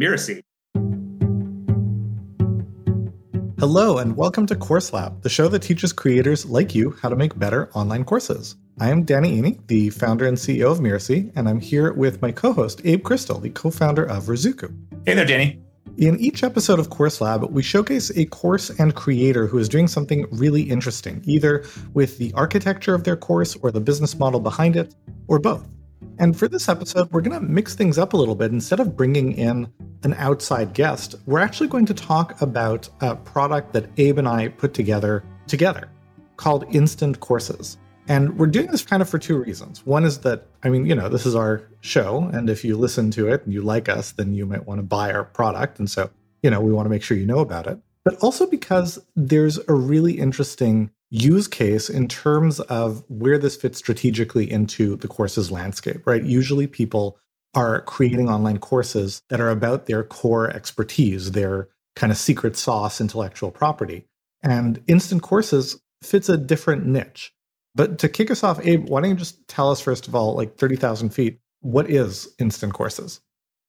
Mirasee. Hello, and welcome to Course Lab, the show that teaches creators like you how to make better online courses. I am Danny Iny, the founder and CEO of Mirasee, and I'm here with my co host, Abe Crystal, the co founder of Ruzuku. Hey there, Danny. In each episode of Course Lab, we showcase a course and creator who is doing something really interesting, either with the architecture of their course or the business model behind it, or both. And for this episode, we're going to mix things up a little bit. Instead of bringing in an outside guest, we're actually going to talk about a product that Abe and I put together together called Instant Courses. And we're doing this kind of for two reasons. One is that, I mean, you know, this is our show. And if you listen to it and you like us, then you might want to buy our product. And so, you know, we want to make sure you know about it. But also because there's a really interesting use case in terms of where this fits strategically into the course's landscape, right? Usually people are creating online courses that are about their core expertise, their kind of secret sauce intellectual property. And instant courses fits a different niche. But to kick us off, Abe, why don't you just tell us, first of all, like 30,000 feet, what is instant courses?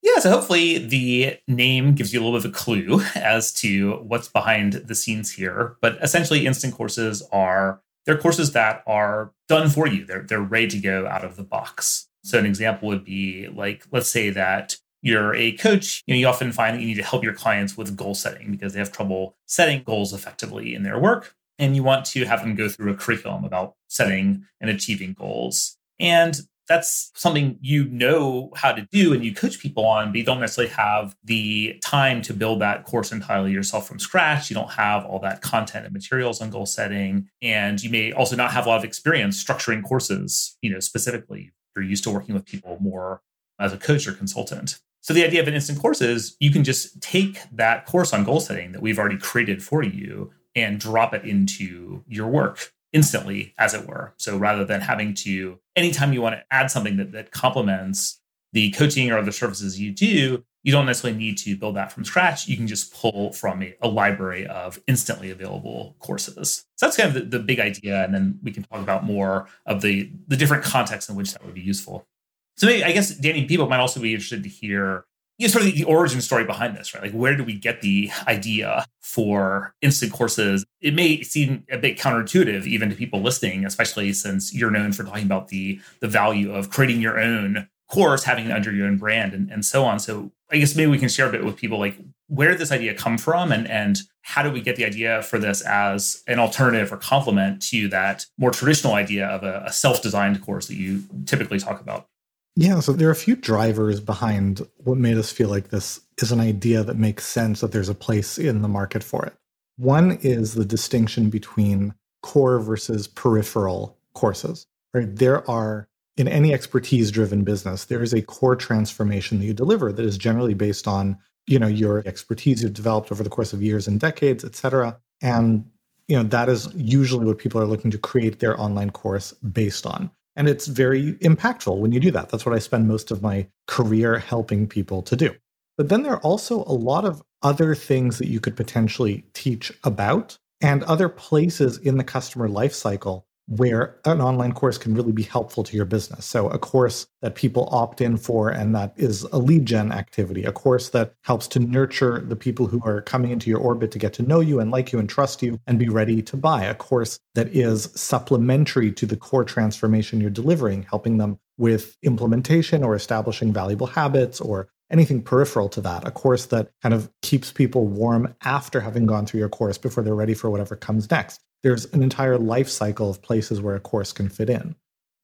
Yeah, so hopefully the name gives you a little bit of a clue as to what's behind the scenes here. But essentially, instant courses are they're courses that are done for you. They're they're ready to go out of the box. So an example would be like, let's say that you're a coach, you know, you often find that you need to help your clients with goal setting because they have trouble setting goals effectively in their work. And you want to have them go through a curriculum about setting and achieving goals. And that's something you know how to do and you coach people on, but you don't necessarily have the time to build that course entirely yourself from scratch. You don't have all that content and materials on goal setting. And you may also not have a lot of experience structuring courses, you know, specifically. You're used to working with people more as a coach or consultant. So the idea of an instant course is you can just take that course on goal setting that we've already created for you and drop it into your work instantly, as it were. So rather than having to, anytime you want to add something that, that complements the coaching or other services you do, you don't necessarily need to build that from scratch. You can just pull from a, a library of instantly available courses. So that's kind of the, the, big idea. And then we can talk about more of the, the different contexts in which that would be useful. So maybe, I guess, Danny, people might also be interested to hear you know, sort of the origin story behind this, right? Like, where do we get the idea for instant courses? It may seem a bit counterintuitive even to people listening, especially since you're known for talking about the the value of creating your own course, having it under your own brand, and, and so on. So, I guess maybe we can share a bit with people, like where did this idea come from, and and how do we get the idea for this as an alternative or complement to that more traditional idea of a, a self-designed course that you typically talk about? Yeah, so there are a few drivers behind what made us feel like this is an idea that makes sense that there's a place in the market for it. One is the distinction between core versus peripheral courses. Right? There are in any expertise driven business, there is a core transformation that you deliver that is generally based on, you know, your expertise you've developed over the course of years and decades, et cetera. And you know, that is usually what people are looking to create their online course based on. And it's very impactful when you do that. That's what I spend most of my career helping people to do. But then there are also a lot of other things that you could potentially teach about and other places in the customer lifecycle where an online course can really be helpful to your business. So, a course that people opt in for and that is a lead gen activity, a course that helps to nurture the people who are coming into your orbit to get to know you and like you and trust you and be ready to buy, a course that is supplementary to the core transformation you're delivering, helping them with implementation or establishing valuable habits or anything peripheral to that, a course that kind of keeps people warm after having gone through your course before they're ready for whatever comes next there's an entire life cycle of places where a course can fit in.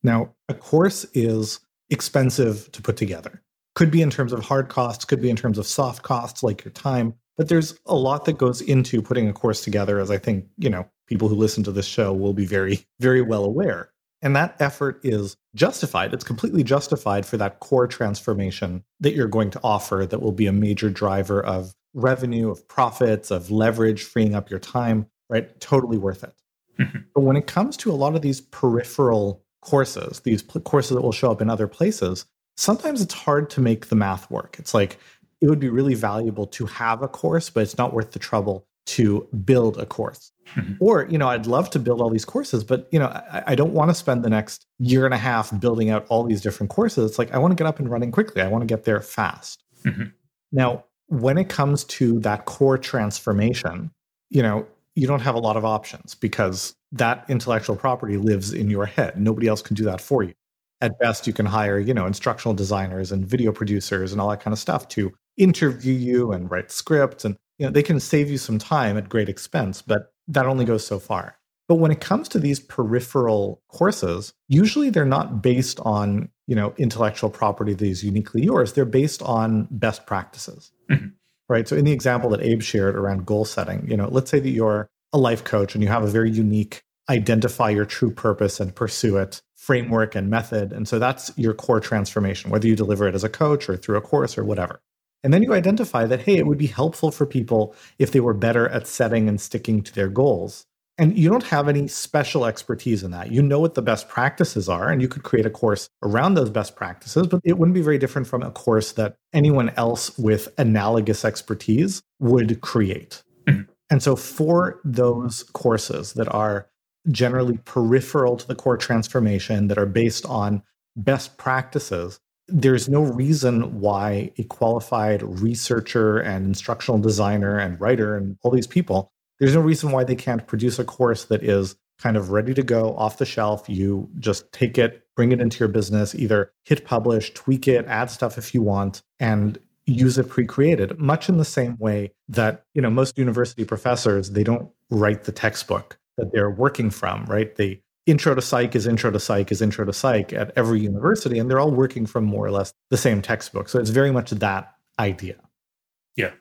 Now, a course is expensive to put together. Could be in terms of hard costs, could be in terms of soft costs like your time, but there's a lot that goes into putting a course together as I think, you know, people who listen to this show will be very very well aware. And that effort is justified. It's completely justified for that core transformation that you're going to offer that will be a major driver of revenue, of profits, of leverage, freeing up your time right? Totally worth it. Mm-hmm. But when it comes to a lot of these peripheral courses, these pl- courses that will show up in other places, sometimes it's hard to make the math work. It's like it would be really valuable to have a course, but it's not worth the trouble to build a course. Mm-hmm. Or, you know, I'd love to build all these courses, but, you know, I, I, don't want to spend the next year and a half building out all these different courses. It's like I want to get up and running quickly. I want to get there fast. Mm-hmm. Now, when it comes to that core transformation, you know, you don't have a lot of options because that intellectual property lives in your head. Nobody else can do that for you. At best, you can hire, you know, instructional designers and video producers and all that kind of stuff to interview you and write scripts. And, you know, they can save you some time at great expense, but that only goes so far. But when it comes to these peripheral courses, usually they're not based on, you know, intellectual property that is uniquely yours. They're based on best practices. Mm-hmm. Right. So in the example that Abe shared around goal setting, you know, let's say that you're a life coach and you have a very unique identify your true purpose and pursue it framework and method. And so that's your core transformation, whether you deliver it as a coach or through a course or whatever. And then you identify that, hey, it would be helpful for people if they were better at setting and sticking to their goals. And you don't have any special expertise in that. You know what the best practices are, and you could create a course around those best practices, but it wouldn't be very different from a course that anyone else with analogous expertise would create. Mm-hmm. And so, for those courses that are generally peripheral to the core transformation, that are based on best practices, there's no reason why a qualified researcher and instructional designer and writer and all these people there's no reason why they can't produce a course that is kind of ready to go off the shelf. You just take it, bring it into your business, either hit publish, tweak it, add stuff if you want, and use it pre-created. Much in the same way that you know most university professors they don't write the textbook that they're working from right? The intro to psych is intro to psych is intro to psych at every university and they're all working from more or less the same textbook. So it's very much that idea. Yeah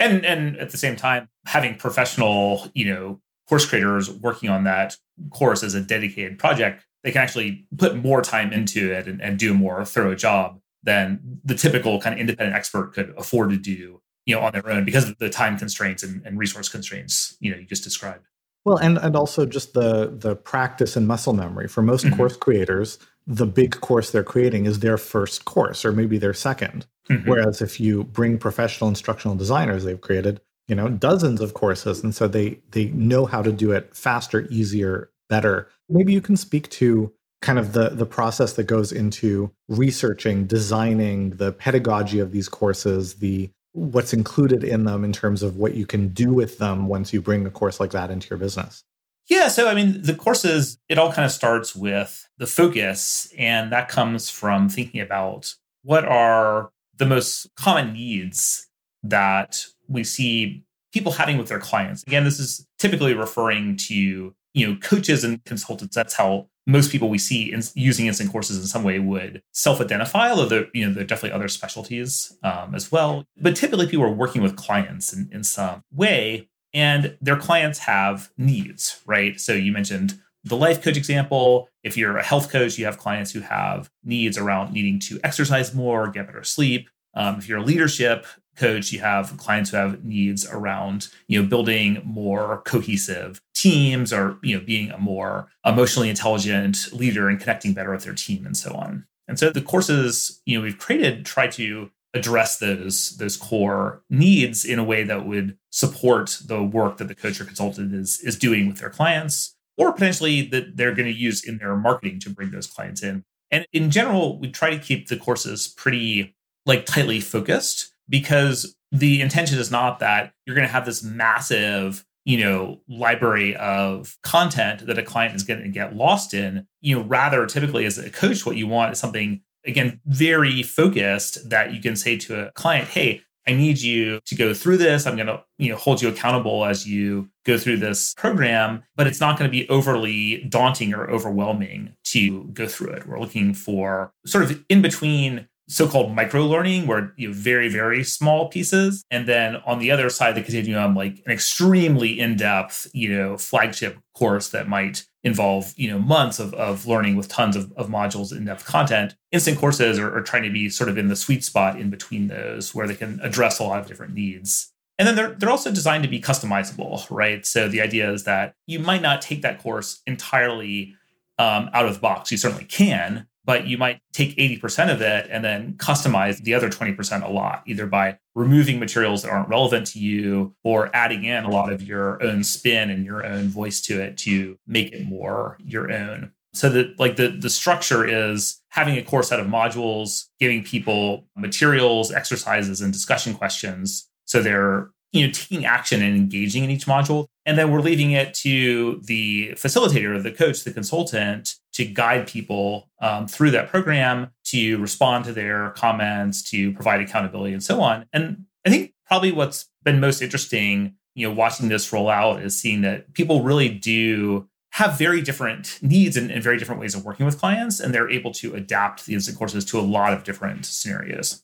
and and at the same time having professional you know course creators working on that course as a dedicated project they can actually put more time into it and, and do a more thorough job than the typical kind of independent expert could afford to do you know on their own because of the time constraints and, and resource constraints you know you just described well and and also just the the practice and muscle memory for most mm-hmm. course creators the big course they're creating is their first course or maybe their 2nd mm-hmm. Whereas if you bring professional instructional designers, they've created, you know, dozens of courses. And so they they know how to do it faster, easier, better. Maybe you can speak to kind of the the process that goes into researching, designing the pedagogy of these courses, the what's included in them in terms of what you can do with them once you bring a course like that into your business. Yeah, so I mean, the courses, it all kind of starts with the focus, and that comes from thinking about what are the most common needs that we see people having with their clients. Again, this is typically referring to you know coaches and consultants. That's how most people we see in, using instant courses in some way would self-identify. Although there, you know there are definitely other specialties um, as well. But typically, people are working with clients in, in some way and their clients have needs, right? So you mentioned the life coach example. If you're a health coach, you have clients who have needs around needing to exercise more, get better sleep. Um, if you're a leadership coach, you have clients who have needs around, you know, building more cohesive teams or, you know, being a more emotionally intelligent leader and connecting better with their team and so on. And so the courses, you know, we've created try to address those those core needs in a way that would support the work that the coach or consultant is is doing with their clients or potentially that they're going to use in their marketing to bring those clients in. And in general we try to keep the courses pretty like tightly focused because the intention is not that you're going to have this massive you know library of content that a client is going to get lost in. You know rather typically as a coach what you want is something again, very focused that you can say to a client, hey, I need you to go through this. I'm going to, you know, hold you accountable as you go through this program, but it's not going to be overly daunting or overwhelming to go through it. We're looking for sort of in between so-called micro learning where you know very very small pieces and then on the other side of the continuum like an extremely in-depth you know flagship course that might involve you know months of, of learning with tons of, of modules in-depth content. Instant courses are, are trying to be sort of in the sweet spot in between those where they can address a lot of different needs. And then they're, they're also designed to be customizable right? So the idea is that you might not take that course entirely um, out of the box. You certainly can but you might take 80% of it and then customize the other 20% a lot, either by removing materials that aren't relevant to you or adding in a lot of your own spin and your own voice to it to make it more your own. So that like the the structure is having a core set of modules, giving people materials, exercises, and discussion questions So they're you know taking action and engaging in each module and then we're leaving it to the facilitator the coach the consultant to guide people um, through that program to respond to their comments to provide accountability and so on. And i think probably what's been most interesting you know watching this roll out is seeing that people really do have very different needs and, and very different ways of working with clients and they're able to adapt the instant courses to a lot of different scenarios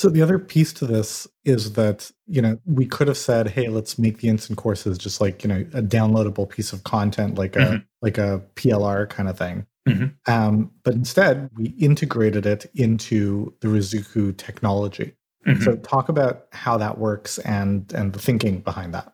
so the other piece to this is that, you know, we could have said, hey, let's make the instant courses just like, you know, a downloadable piece of content like a mm-hmm. like a PLR kind of thing. Mm-hmm. Um, but instead, we integrated it into the Ruzuku technology. Mm-hmm. So talk about how that works and and the thinking behind that.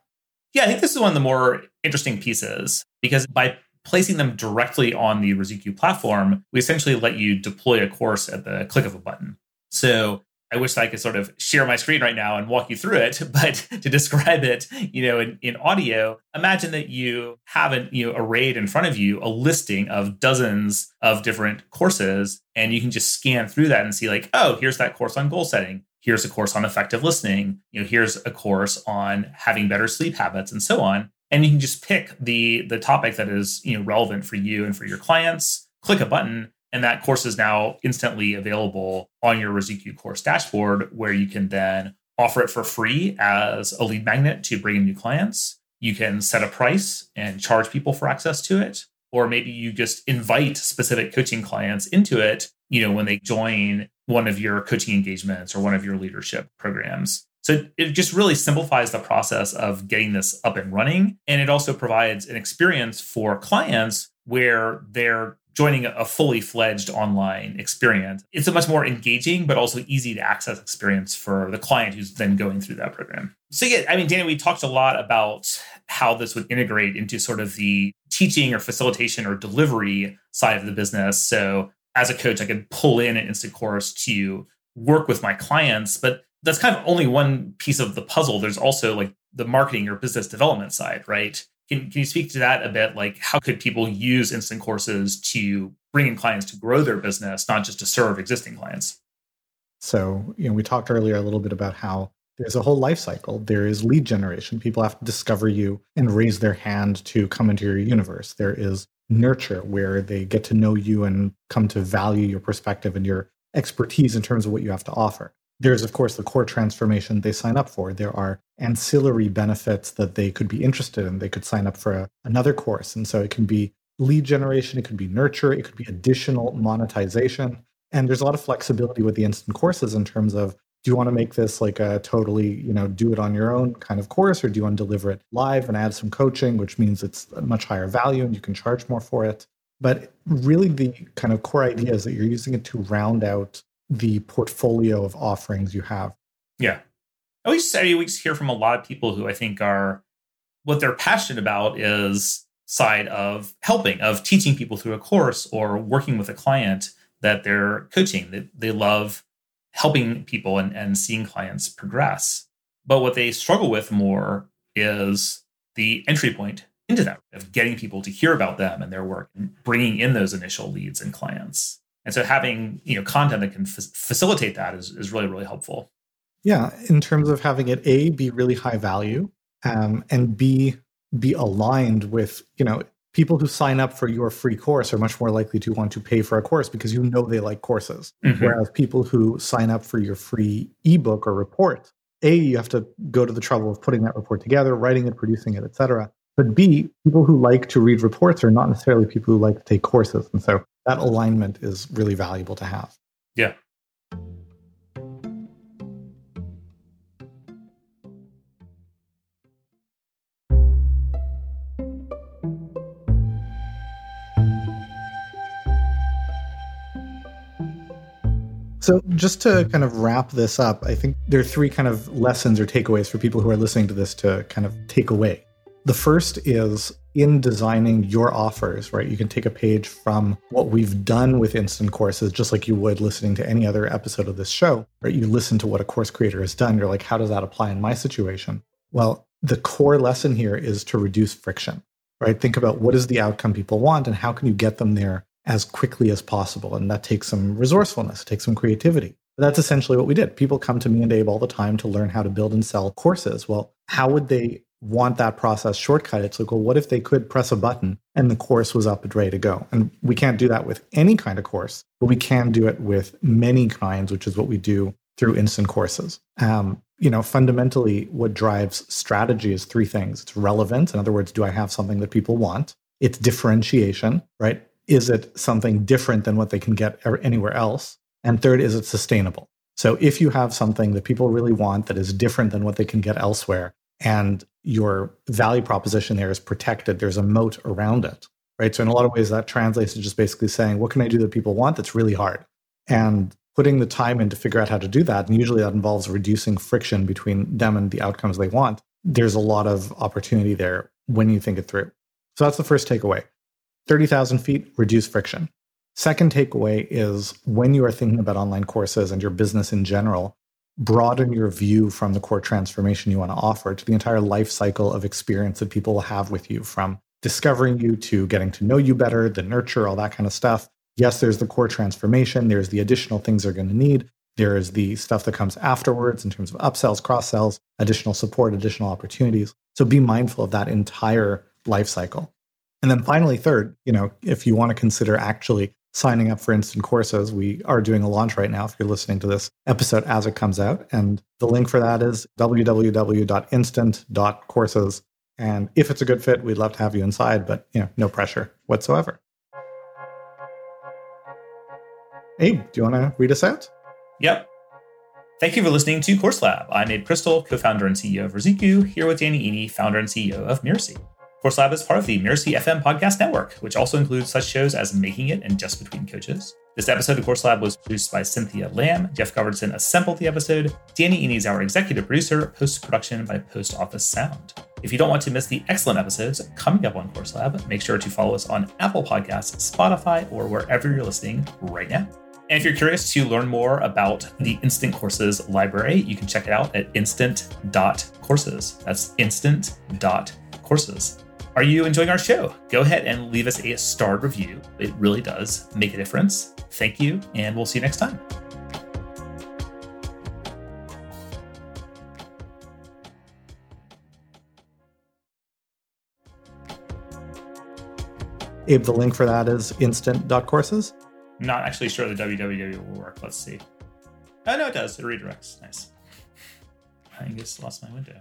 Yeah, I think this is one of the more interesting pieces because by placing them directly on the Ruzuku platform, we essentially let you deploy a course at the click of a button. So I wish I could sort of share my screen right now and walk you through it, but to describe it, you know, in, in audio, imagine that you have a, you know, arrayed in front of you a listing of dozens of different courses, and you can just scan through that and see like, oh, here's that course on goal setting. Here's a course on effective listening. You know, here's a course on having better sleep habits and so on. And you can just pick the the topic that is, you know, relevant for you and for your clients, click a button, and that course is now instantly available on your Ruzuku course dashboard, where you can then offer it for free as a lead magnet to bring in new clients. You can set a price and charge people for access to it. Or maybe you just invite specific coaching clients into it, you know, when they join one of your coaching engagements or one of your leadership programs. So it just really simplifies the process of getting this up and running. And it also provides an experience for clients where they're joining a fully fledged online experience. It's a much more engaging, but also easy to access experience for the client who's then going through that program. So, yeah, I mean, Danny, we talked a lot about how this would integrate into sort of the teaching or facilitation or delivery side of the business. So, as a coach, I could pull in an instant course to work with my clients, but that's kind of only one piece of the puzzle. There's also like the marketing or business development side, right? Can, can you speak to that a bit? Like, how could people use instant courses to bring in clients to grow their business, not just to serve existing clients? So, you know, we talked earlier a little bit about how there's a whole life cycle. There is lead generation. People have to discover you and raise their hand to come into your universe. There is nurture, where they get to know you and come to value your perspective and your expertise in terms of what you have to offer. There's, of course, the core transformation they sign up for. There are ancillary benefits that they could be interested in. They could sign up for a, another course. And so it can be lead generation, it could be nurture, it could be additional monetization. And there's a lot of flexibility with the instant courses in terms of do you want to make this like a totally, you know, do it on your own kind of course, or do you want to deliver it live and add some coaching, which means it's a much higher value and you can charge more for it? But really, the kind of core idea is that you're using it to round out the portfolio of offerings you have. Yeah. I always we hear from a lot of people who I think are what they're passionate about is side of helping, of teaching people through a course or working with a client that they're coaching. That they, they love helping people and, and seeing clients progress. But what they struggle with more is the entry point into that of getting people to hear about them and their work and bringing in those initial leads and clients. And so having you know content that can f- facilitate that is, is really really helpful. Yeah, in terms of having it a be really high value, um, and b be aligned with you know people who sign up for your free course are much more likely to want to pay for a course because you know they like courses. Mm-hmm. Whereas people who sign up for your free ebook or report, a you have to go to the trouble of putting that report together, writing it, producing it, etc. But B, people who like to read reports are not necessarily people who like to take courses. And so that alignment is really valuable to have. Yeah. So, just to mm-hmm. kind of wrap this up, I think there are three kind of lessons or takeaways for people who are listening to this to kind of take away. The first is in designing your offers, right? You can take a page from what we've done with instant courses, just like you would listening to any other episode of this show, right? You listen to what a course creator has done. You're like, how does that apply in my situation? Well, the core lesson here is to reduce friction, right? Think about what is the outcome people want and how can you get them there as quickly as possible. And that takes some resourcefulness, it takes some creativity. But that's essentially what we did. People come to me and Abe all the time to learn how to build and sell courses. Well, how would they want that process shortcut? It's like, well, what if they could press a button and the course was up and ready to go? And we can't do that with any kind of course, but we can do it with many kinds, which is what we do through instant courses. Um, you know, fundamentally, what drives strategy is three things it's relevance. In other words, do I have something that people want? It's differentiation, right? Is it something different than what they can get er, anywhere else? And third, is it sustainable? So if you have something that people really want that is different than what they can get elsewhere, and your value proposition there is protected, there's a moat around it, right? So in a lot of ways, that translates to just basically saying, what can I do that people want that's really hard? And putting the time in to figure out how to do that, and usually that involves reducing friction between them and the outcomes they want. There's a lot of opportunity there when you think it through. So that's the first takeaway 30,000 feet, reduce friction. Second takeaway is when you are thinking about online courses and your business in general, broaden your view from the core transformation you want to offer to the entire life cycle of experience that people will have with you from discovering you to getting to know you better, the nurture, all that kind of stuff. Yes, there's the core transformation, there's the additional things they're going to need. There is the stuff that comes afterwards in terms of upsells, cross sells, additional support, additional opportunities. So be mindful of that entire life cycle. And then finally, third, you know, if you want to consider actually signing up for instant courses, we are doing a launch right now if you're listening to this episode as it comes out. And the link for that is www.instant.courses. And if it's a good fit, we'd love to have you inside, but you know, no pressure whatsoever. Abe, do you want to read us out? Yep. Thank you for listening to Course Lab. I'm Abe Crystal, co-founder and CEO of Ruzuku, here with Danny Iny, founder and CEO of Mirasee. Course Lab is part of the Mirasee FM podcast network, which also includes such shows as Making It and Just Between Coaches. This episode of Course Lab was produced by Cynthia Lamb. Geoff Govertsen assembled the episode. Danny Iny is our executive producer, post production by Post Office Sound. If you don't want to miss the excellent episodes coming up on Course Lab, make sure to follow us on Apple Podcasts, Spotify, or wherever you're listening right now. And if you're curious to learn more about the Instant Courses library, you can check it out at instant.courses. That's instant.courses. Are you enjoying our show? Go ahead and leave us a starred review. It really does make a difference. Thank you, and we'll see you next time. Abe, the link for that is instant.courses. Not actually sure the www will work. Let's see. Oh, no, it does. It redirects. Nice. I just lost my window.